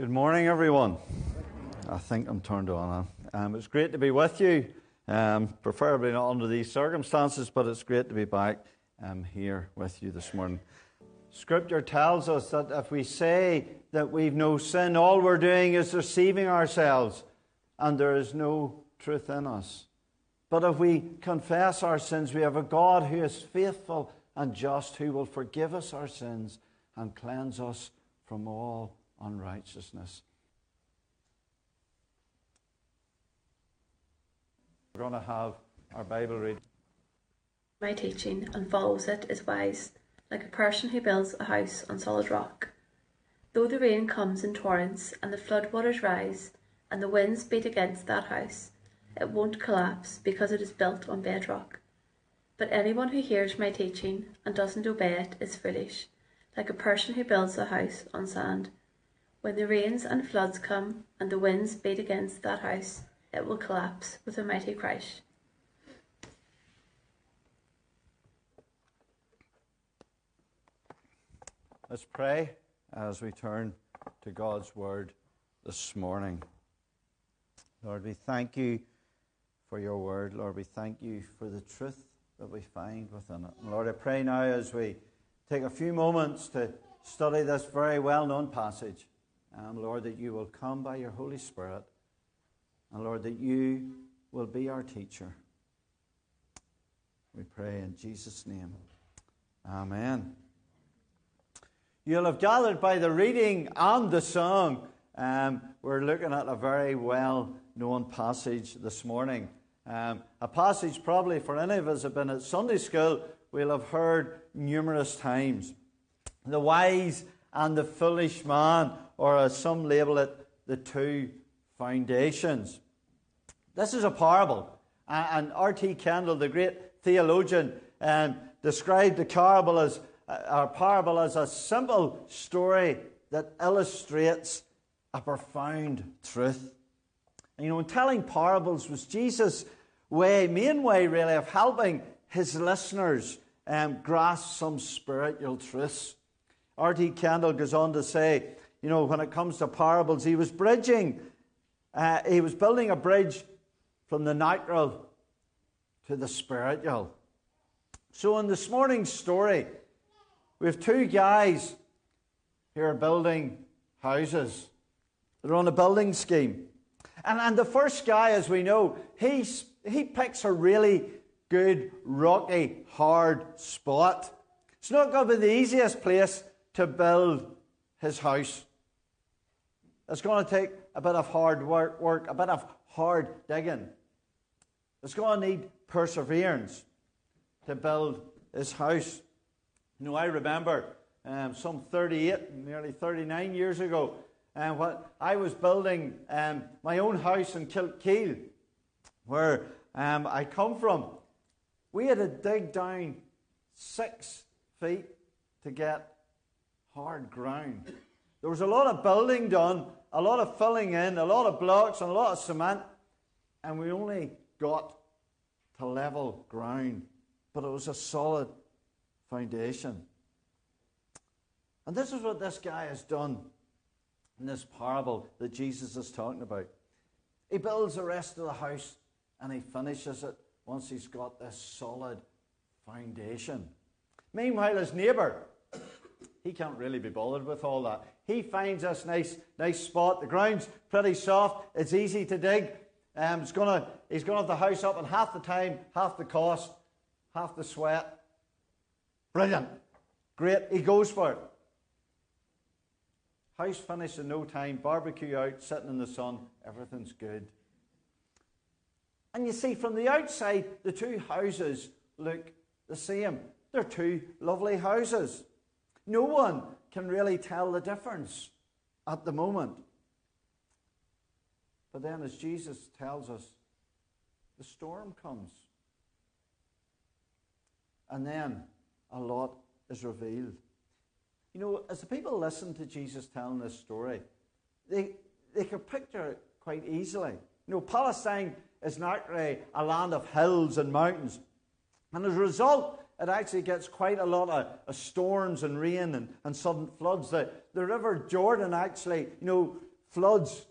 Good morning, everyone. I think I'm turned on. Um, it's great to be with you, um, preferably not under these circumstances, but it's great to be back um, here with you this morning. Scripture tells us that if we say that we've no sin, all we're doing is deceiving ourselves, and there is no truth in us. But if we confess our sins, we have a God who is faithful and just, who will forgive us our sins and cleanse us from all unrighteousness. We're going to have our Bible read. My teaching and follows it is wise, like a person who builds a house on solid rock. Though the rain comes in torrents and the flood waters rise and the winds beat against that house, it won't collapse because it is built on bedrock. But anyone who hears my teaching and doesn't obey it is foolish, like a person who builds a house on sand. When the rains and floods come and the winds beat against that house, it will collapse with a mighty crash. Let's pray as we turn to God's Word this morning. Lord, we thank you for your Word. Lord, we thank you for the truth that we find within it. Lord, I pray now as we take a few moments to study this very well known passage um, Lord, that you will come by your Holy Spirit. And Lord, that you will be our teacher. We pray in Jesus' name. Amen. You'll have gathered by the reading and the song. Um, we're looking at a very well known passage this morning. Um, a passage probably for any of us who have been at Sunday school, we'll have heard numerous times. The wise and the foolish man or as some label it, the two foundations. This is a parable. And R.T. Kendall, the great theologian, um, described the parable as, uh, parable as a simple story that illustrates a profound truth. And, you know, in telling parables was Jesus' way, main way really, of helping his listeners um, grasp some spiritual truths. R.T. Kendall goes on to say you know, when it comes to parables, he was bridging, uh, he was building a bridge from the natural to the spiritual. So, in this morning's story, we have two guys who are building houses. They're on a building scheme. And, and the first guy, as we know, he's, he picks a really good, rocky, hard spot. It's not going to be the easiest place to build his house. It's going to take a bit of hard work, work a bit of hard digging. It's going to need perseverance to build his house. You know, I remember um, some 38, nearly 39 years ago, and um, what I was building um, my own house in Kilkeel, where um, I come from. We had to dig down six feet to get hard ground. There was a lot of building done a lot of filling in, a lot of blocks, and a lot of cement, and we only got to level ground. But it was a solid foundation. And this is what this guy has done in this parable that Jesus is talking about. He builds the rest of the house and he finishes it once he's got this solid foundation. Meanwhile, his neighbour, he can't really be bothered with all that. He finds this nice, nice spot. The ground's pretty soft. It's easy to dig. Um, it's gonna, he's going to have the house up in half the time, half the cost, half the sweat. Brilliant. Great. He goes for it. House finished in no time. Barbecue out, sitting in the sun. Everything's good. And you see, from the outside, the two houses look the same. They're two lovely houses. No one can really tell the difference at the moment. But then, as Jesus tells us, the storm comes. And then a lot is revealed. You know, as the people listen to Jesus telling this story, they, they can picture it quite easily. You know, Palestine is naturally a land of hills and mountains. And as a result, it actually gets quite a lot of, of storms and rain and, and sudden floods. The, the River Jordan actually, you know, floods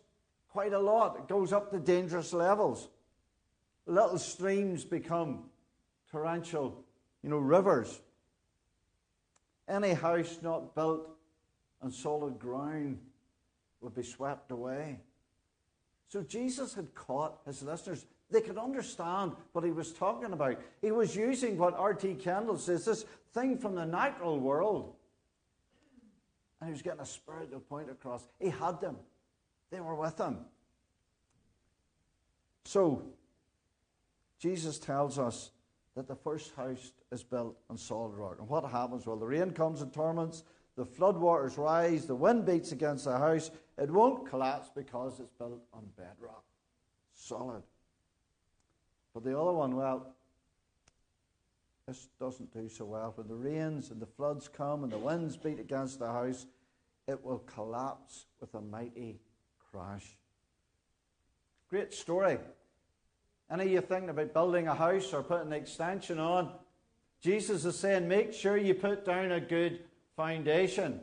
quite a lot. It goes up to dangerous levels. Little streams become torrential, you know, rivers. Any house not built on solid ground would be swept away. So Jesus had caught his listeners. They could understand what he was talking about. He was using what R.T. Kendall says this thing from the natural world. And he was getting a spiritual point across. He had them, they were with him. So, Jesus tells us that the first house is built on solid rock. And what happens? Well, the rain comes in torments, the floodwaters rise, the wind beats against the house. It won't collapse because it's built on bedrock. Solid. But the other one, well, this doesn't do so well. When the rains and the floods come and the winds beat against the house, it will collapse with a mighty crash. Great story. Any of you thinking about building a house or putting an extension on? Jesus is saying, make sure you put down a good foundation.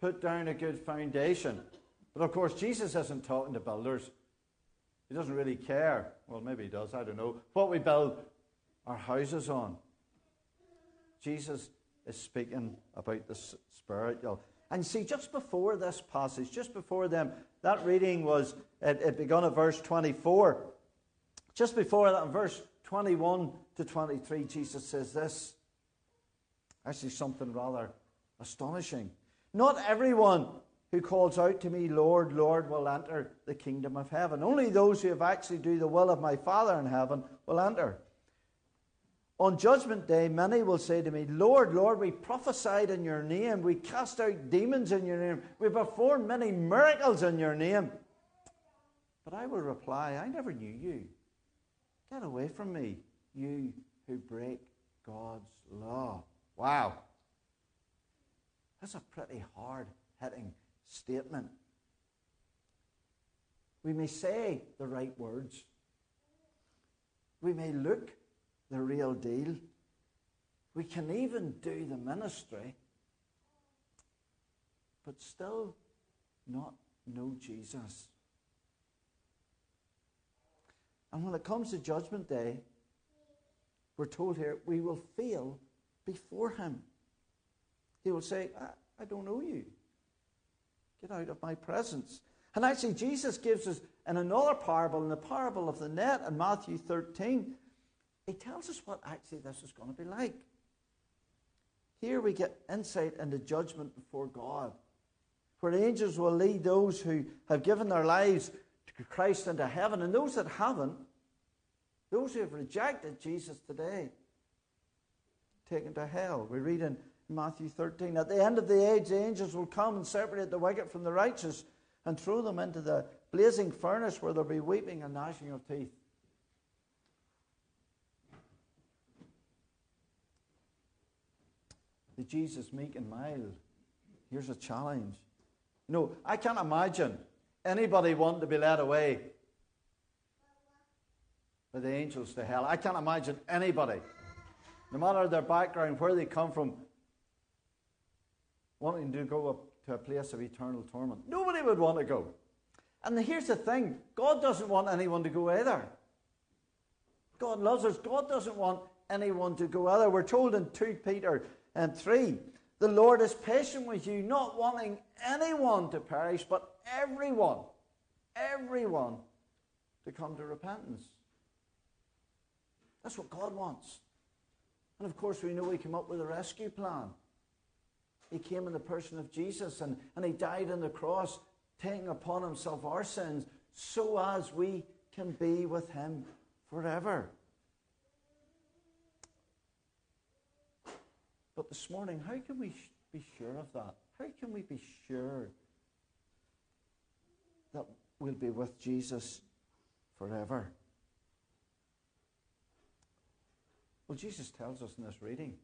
Put down a good foundation. But of course, Jesus isn't talking to builders. He doesn't really care. Well, maybe he does, I don't know. What we build our houses on. Jesus is speaking about the spiritual. And see, just before this passage, just before them, that reading was, it, it begun at verse 24. Just before that, in verse 21 to 23, Jesus says this. Actually, something rather astonishing. Not everyone who calls out to me, Lord, Lord, will enter the kingdom of heaven. Only those who have actually do the will of my Father in heaven will enter. On judgment day, many will say to me, Lord, Lord, we prophesied in your name, we cast out demons in your name, we performed many miracles in your name. But I will reply, I never knew you. Get away from me, you who break God's law. Wow. That's a pretty hard hitting statement. We may say the right words. We may look the real deal. We can even do the ministry, but still not know Jesus. And when it comes to Judgment Day, we're told here we will fail before Him. He will say, I, I don't know you. Get out of my presence. And actually, Jesus gives us in another parable, in the parable of the net in Matthew 13, he tells us what actually this is going to be like. Here we get insight into judgment before God, where angels will lead those who have given their lives to Christ into heaven, and those that haven't, those who have rejected Jesus today, taken to hell. We read in Matthew 13 At the end of the age, the angels will come and separate the wicked from the righteous and throw them into the blazing furnace where there'll be weeping and gnashing of teeth. the Jesus meek and mild. Here's a challenge. You know, I can't imagine anybody wanting to be led away by the angels to hell. I can't imagine anybody, no matter their background, where they come from, wanting to go up to a place of eternal torment. Nobody would want to go. And here's the thing God doesn't want anyone to go either. God loves us. God doesn't want anyone to go either. We're told in 2 Peter and 3. The Lord is patient with you, not wanting anyone to perish, but everyone, everyone to come to repentance. That's what God wants. And of course, we know He came up with a rescue plan. He came in the person of Jesus and, and He died on the cross, taking upon Himself our sins, so as we can be with Him forever. But this morning, how can we be sure of that? How can we be sure that we'll be with Jesus forever? Well, Jesus tells us in this reading.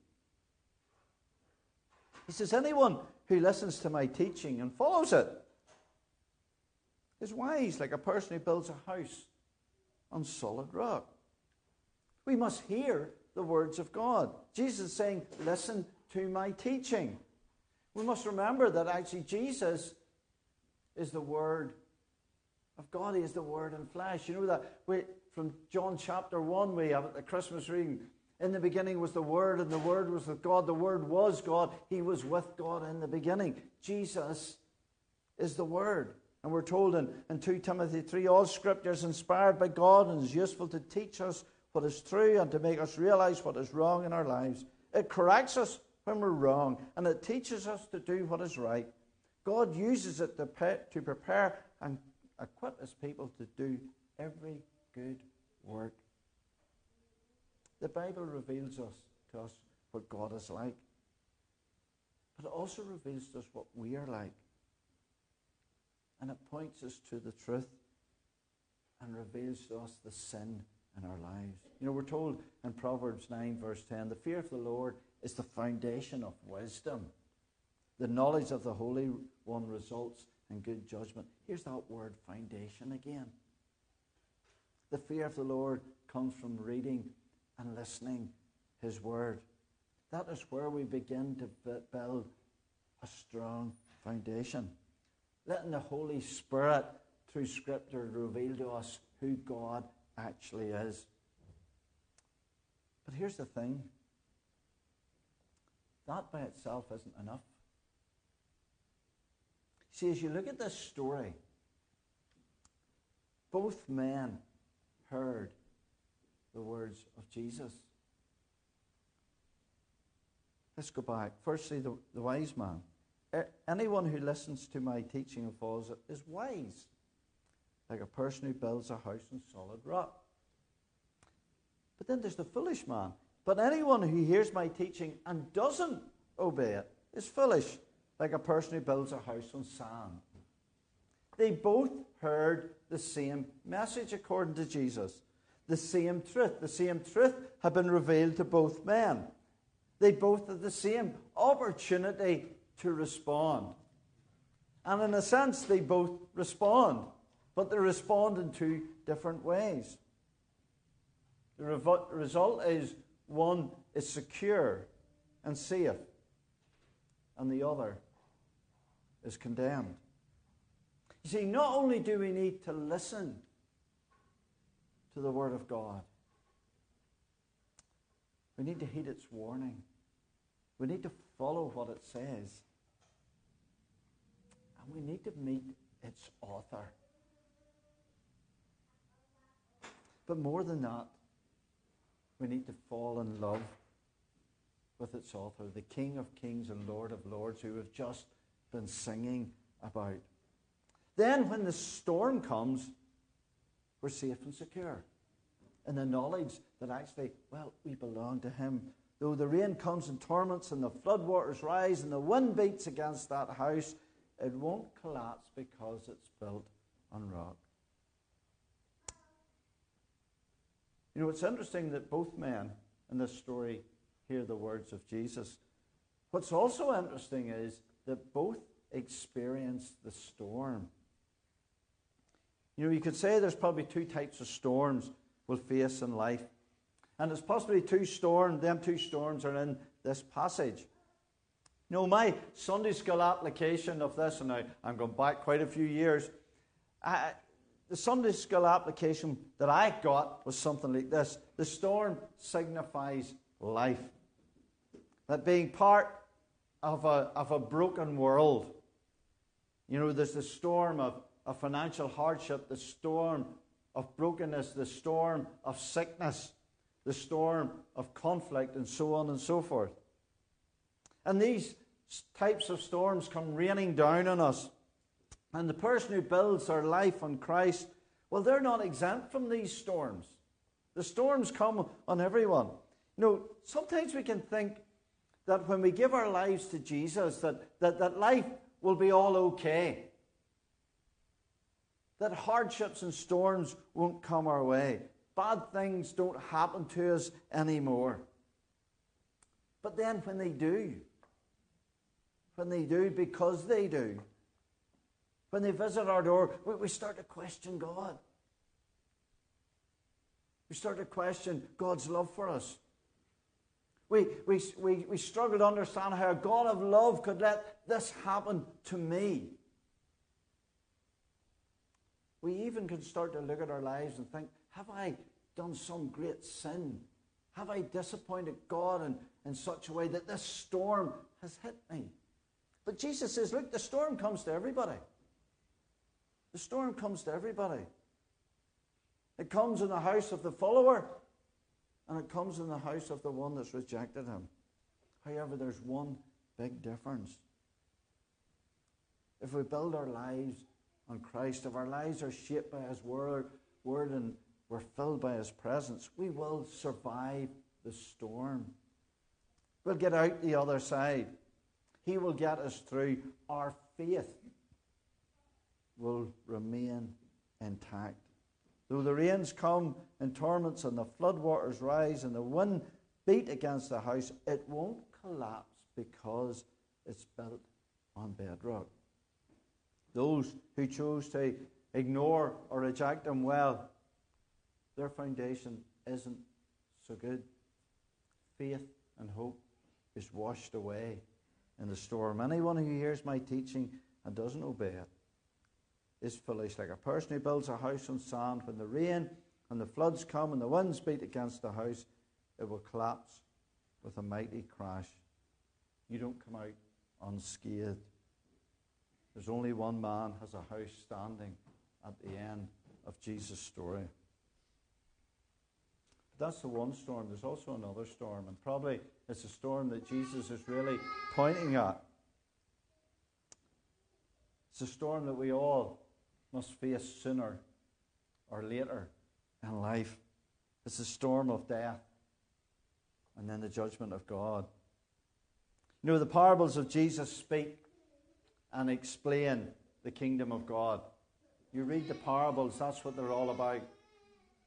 He says, Anyone who listens to my teaching and follows it is wise, like a person who builds a house on solid rock. We must hear the words of God. Jesus is saying, Listen to my teaching. We must remember that actually Jesus is the Word of God. He is the Word in flesh. You know that we, from John chapter 1, we have at the Christmas reading. In the beginning was the Word, and the Word was with God. The Word was God. He was with God in the beginning. Jesus is the Word. And we're told in, in 2 Timothy 3 all scripture is inspired by God and is useful to teach us what is true and to make us realize what is wrong in our lives. It corrects us when we're wrong and it teaches us to do what is right. God uses it to, pe- to prepare and equip his people to do every good work. The Bible reveals us to us what God is like, but it also reveals to us what we are like and it points us to the truth and reveals to us the sin in our lives. You know, we're told in Proverbs 9, verse 10 the fear of the Lord is the foundation of wisdom. The knowledge of the Holy One results in good judgment. Here's that word foundation again. The fear of the Lord comes from reading and listening His Word. That is where we begin to build a strong foundation letting the Holy Spirit through Scripture reveal to us who God actually is. But here's the thing that by itself isn't enough. See, as you look at this story, both men heard the words of Jesus. Let's go back. Firstly, the, the wise man anyone who listens to my teaching and follows it is wise, like a person who builds a house on solid rock. But then there's the foolish man. But anyone who hears my teaching and doesn't obey it is foolish, like a person who builds a house on sand. They both heard the same message according to Jesus. The same truth. The same truth had been revealed to both men. They both had the same opportunity to respond. And in a sense, they both respond, but they respond in two different ways. The revo- result is one is secure and safe, and the other is condemned. You see, not only do we need to listen to the Word of God, we need to heed its warning. We need to follow what it says. And we need to meet its author. But more than that, we need to fall in love with its author, the King of Kings and Lord of Lords, who we've just been singing about. Then, when the storm comes, we're safe and secure in the knowledge that actually, well, we belong to Him. Though the rain comes in torments and the floodwaters rise and the wind beats against that house, it won't collapse because it's built on rock. You know, it's interesting that both men in this story hear the words of Jesus. What's also interesting is that both experience the storm. You know, you could say there's probably two types of storms we'll face in life. And there's possibly two storms, them two storms are in this passage. You know, my Sunday school application of this, and I, I'm going back quite a few years, I, the Sunday school application that I got was something like this The storm signifies life. That being part of a, of a broken world, you know, there's the storm of, of financial hardship, the storm of brokenness, the storm of sickness, the storm of conflict, and so on and so forth. And these types of storms come raining down on us. And the person who builds their life on Christ, well, they're not exempt from these storms. The storms come on everyone. You know, sometimes we can think that when we give our lives to Jesus, that, that, that life will be all okay. That hardships and storms won't come our way. Bad things don't happen to us anymore. But then when they do, when they do because they do. When they visit our door, we start to question God. We start to question God's love for us. We, we, we, we struggle to understand how a God of love could let this happen to me. We even can start to look at our lives and think, have I done some great sin? Have I disappointed God in, in such a way that this storm has hit me? But Jesus says, look, the storm comes to everybody. The storm comes to everybody. It comes in the house of the follower, and it comes in the house of the one that's rejected him. However, there's one big difference. If we build our lives on Christ, if our lives are shaped by His word, word and we're filled by His presence, we will survive the storm. We'll get out the other side. He will get us through. Our faith will remain intact. Though the rains come in torments and the floodwaters rise and the wind beat against the house, it won't collapse because it's built on bedrock. Those who chose to ignore or reject him, well, their foundation isn't so good. Faith and hope is washed away in the storm. Anyone who hears my teaching and doesn't obey it is foolish, like a person who builds a house on sand. When the rain and the floods come and the winds beat against the house, it will collapse with a mighty crash. You don't come out unscathed. There's only one man has a house standing at the end of Jesus' story. But that's the one storm. There's also another storm, and probably it's a storm that Jesus is really pointing at. It's a storm that we all must face sooner or later in life. It's a storm of death and then the judgment of God. You know, the parables of Jesus speak and explain the kingdom of God. You read the parables, that's what they're all about.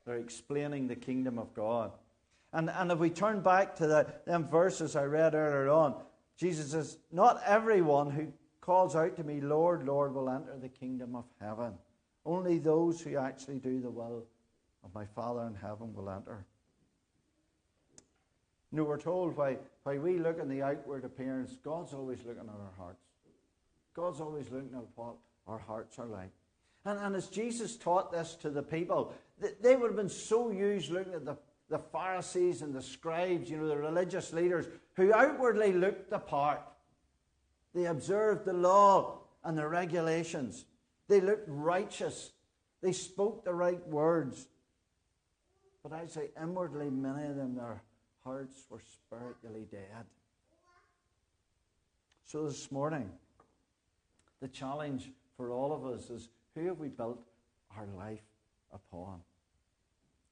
They're explaining the kingdom of God. And, and if we turn back to the, them verses I read earlier on, Jesus says, Not everyone who calls out to me, Lord, Lord, will enter the kingdom of heaven. Only those who actually do the will of my Father in heaven will enter. You know, we're told why, why we look in the outward appearance, God's always looking at our hearts. God's always looking at what our hearts are like. And, and as Jesus taught this to the people, they would have been so used looking at the, the Pharisees and the scribes, you know, the religious leaders, who outwardly looked the part. They observed the law and the regulations. They looked righteous. They spoke the right words. But I'd say inwardly, many of them, their hearts were spiritually dead. So this morning, the challenge for all of us is who have we built our life upon?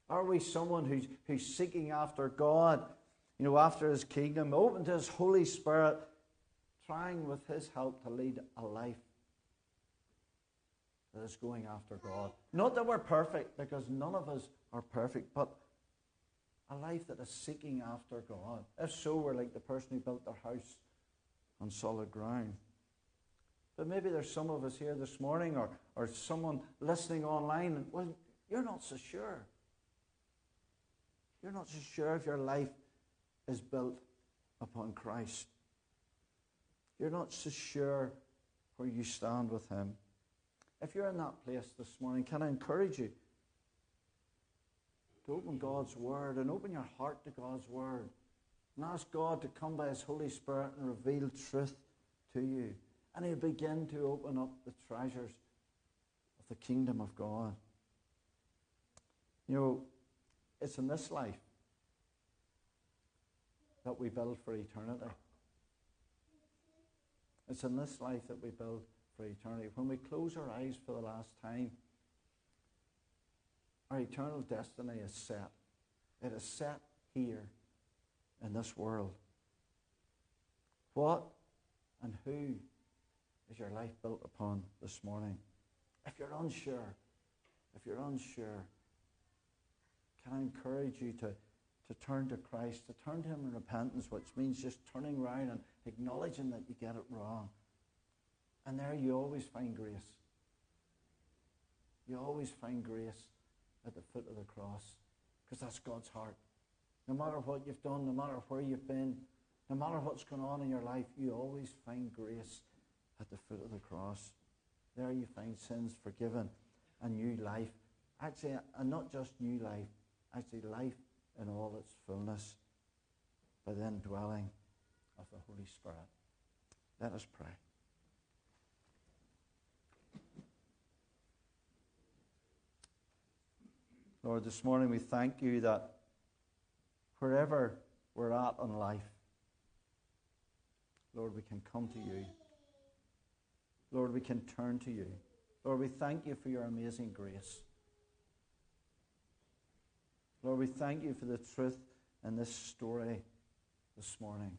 Are we someone who's, who's seeking after God, you know, after His kingdom, open to His Holy Spirit, trying with His help to lead a life that is going after God? Not that we're perfect, because none of us are perfect, but a life that is seeking after God. If so, we're like the person who built their house on solid ground. But maybe there's some of us here this morning or, or someone listening online, and, well, you're not so sure. You're not so sure if your life is built upon Christ. You're not so sure where you stand with Him. If you're in that place this morning, can I encourage you to open God's Word and open your heart to God's Word and ask God to come by His Holy Spirit and reveal truth to you? And he'll begin to open up the treasures of the kingdom of God. You know, it's in this life that we build for eternity. It's in this life that we build for eternity. When we close our eyes for the last time, our eternal destiny is set. It is set here in this world. What and who is your life built upon this morning? If you're unsure, if you're unsure, can I encourage you to, to turn to Christ, to turn to Him in repentance, which means just turning around and acknowledging that you get it wrong. And there you always find grace. You always find grace at the foot of the cross because that's God's heart. No matter what you've done, no matter where you've been, no matter what's going on in your life, you always find grace at the foot of the cross. There you find sins forgiven. a new life. Actually, and not just new life, actually, life in all its fullness by the indwelling of the Holy Spirit. Let us pray. Lord, this morning we thank you that wherever we're at in life, Lord, we can come to you. Lord, we can turn to you. Lord, we thank you for your amazing grace. Lord, we thank you for the truth in this story this morning.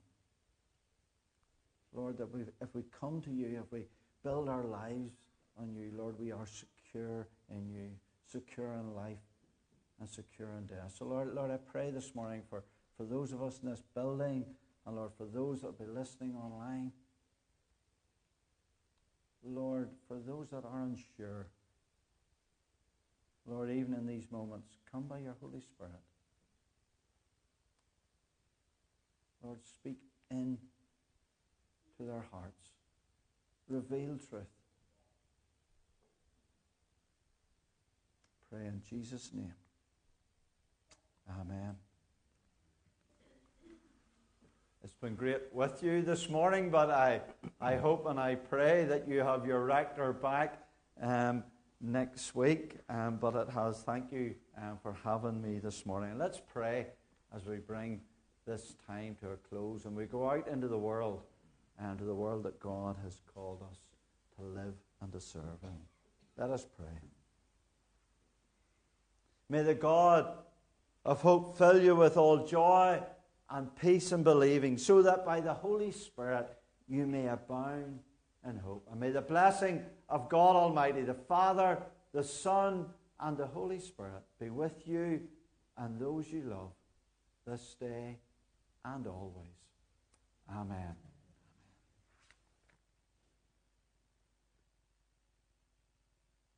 Lord, that we, if we come to you, if we build our lives on you, Lord, we are secure in you, secure in life, and secure in death. So, Lord, Lord, I pray this morning for, for those of us in this building, and Lord, for those that will be listening online. Lord, for those that are unsure, Lord, even in these moments, come by your Holy Spirit. Lord, speak in to their hearts. Reveal truth. Pray in Jesus' name. Amen. It's been great with you this morning, but I, I hope and I pray that you have your rector back um, next week. Um, but it has. Thank you um, for having me this morning. Let's pray as we bring this time to a close and we go out into the world and to the world that God has called us to live and to serve in. Let us pray. May the God of hope fill you with all joy and peace and believing, so that by the Holy Spirit you may abound in hope. And may the blessing of God Almighty, the Father, the Son, and the Holy Spirit be with you and those you love this day and always. Amen.